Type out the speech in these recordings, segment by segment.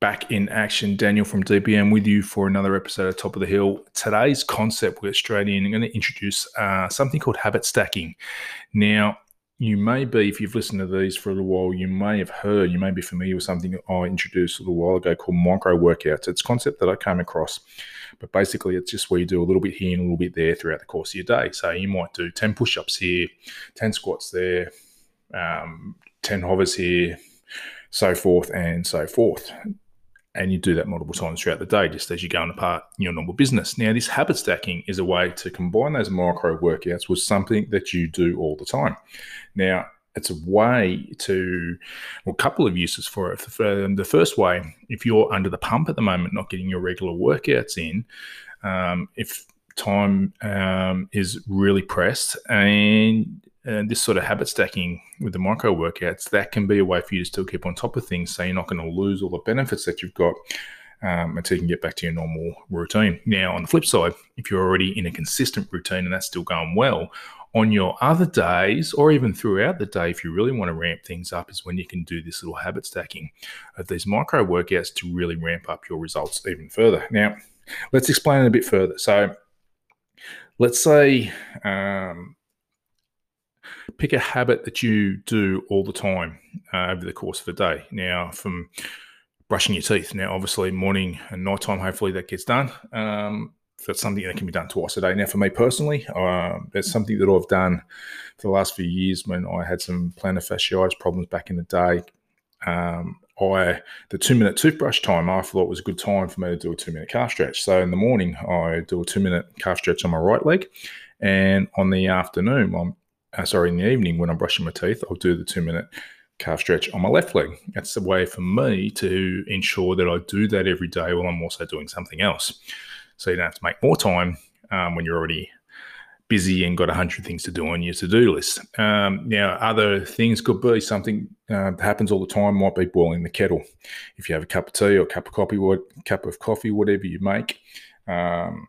back in action. Daniel from DPM with you for another episode of Top of the Hill. Today's concept, we're straight in. I'm going to introduce uh, something called habit stacking. Now, you may be, if you've listened to these for a little while, you may have heard, you may be familiar with something I introduced a little while ago called micro workouts. It's a concept that I came across, but basically it's just where you do a little bit here and a little bit there throughout the course of your day. So you might do 10 push ups here, 10 squats there, um, 10 hovers here, so forth and so forth. And you do that multiple times throughout the day, just as you go on apart in your normal business. Now, this habit stacking is a way to combine those micro workouts with something that you do all the time. Now, it's a way to, well, a couple of uses for it. The first way, if you're under the pump at the moment, not getting your regular workouts in, um, if time um, is really pressed and and this sort of habit stacking with the micro workouts, that can be a way for you to still keep on top of things. So you're not going to lose all the benefits that you've got um, until you can get back to your normal routine. Now, on the flip side, if you're already in a consistent routine and that's still going well, on your other days or even throughout the day, if you really want to ramp things up, is when you can do this little habit stacking of these micro workouts to really ramp up your results even further. Now, let's explain it a bit further. So, let's say um, pick a habit that you do all the time uh, over the course of a day. Now, from brushing your teeth. Now, obviously, morning and night time, hopefully that gets done. Um, that's something that can be done twice a day. Now, for me personally, uh, something that I've done for the last few years when I had some plantar fasciitis problems back in the day. Um, I the two minute toothbrush time I thought was a good time for me to do a two minute calf stretch. So in the morning I do a two minute calf stretch on my right leg, and on the afternoon I'm uh, sorry, in the evening when I'm brushing my teeth, I'll do the two minute calf stretch on my left leg. That's a way for me to ensure that I do that every day while I'm also doing something else. So you don't have to make more time um, when you're already busy and got a hundred things to do on your to-do list. Um, now, other things could be something uh, that happens all the time. Might be boiling the kettle. If you have a cup of tea or a cup of coffee, what cup of coffee, whatever you make, um,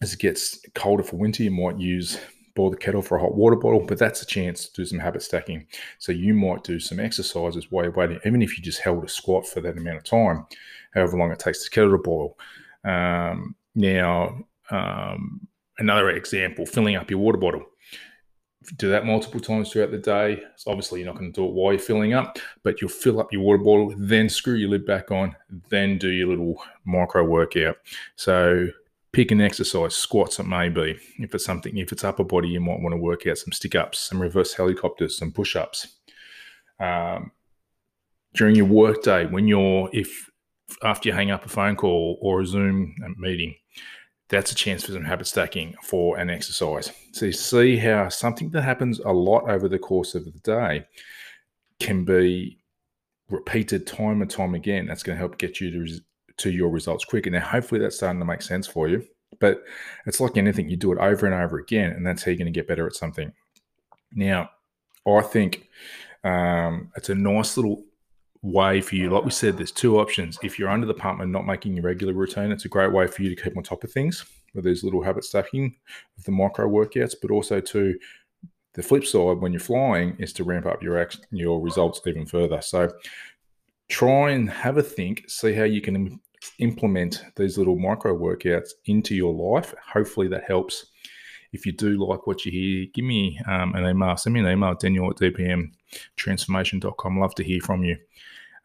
as it gets colder for winter, you might use boil the kettle for a hot water bottle, but that's a chance to do some habit stacking. So you might do some exercises while you're waiting, even if you just held a squat for that amount of time, however long it takes the kettle to boil. Um, now, um, another example, filling up your water bottle. Do that multiple times throughout the day, so obviously you're not going to do it while you're filling up, but you'll fill up your water bottle, then screw your lid back on, then do your little micro workout. So pick an exercise, squats it may be. If it's something, if it's upper body, you might want to work out some stick ups, some reverse helicopters, some push ups. Um, during your work day, when you're, if after you hang up a phone call or a Zoom meeting, that's a chance for some habit stacking for an exercise. So you see how something that happens a lot over the course of the day can be repeated time and time again. That's going to help get you to to your results quicker. Now, hopefully, that's starting to make sense for you. But it's like anything, you do it over and over again, and that's how you're going to get better at something. Now, I think um, it's a nice little way for you. Like we said, there's two options. If you're under the pump and not making your regular routine, it's a great way for you to keep on top of things with these little habit stacking of the micro workouts, but also to the flip side when you're flying is to ramp up your action, your results even further. So try and have a think, see how you can implement these little micro workouts into your life. Hopefully that helps. If you do like what you hear, give me um, an email. Send me an email, Daniel at dpmtransformation.com. Love to hear from you.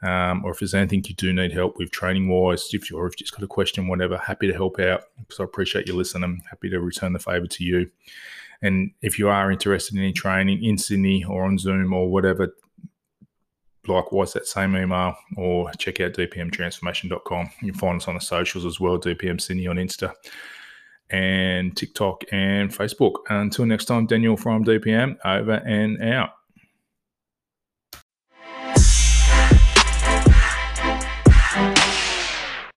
Um, or if there's anything you do need help with training wise, if you've just got a question, whatever, happy to help out So I appreciate you listening. happy to return the favor to you. And if you are interested in any training in Sydney or on Zoom or whatever, likewise that same email or check out dpmtransformation.com. You can find us on the socials as well, DPM Sydney on Insta and TikTok and Facebook. Until next time, Daniel from DPM, over and out.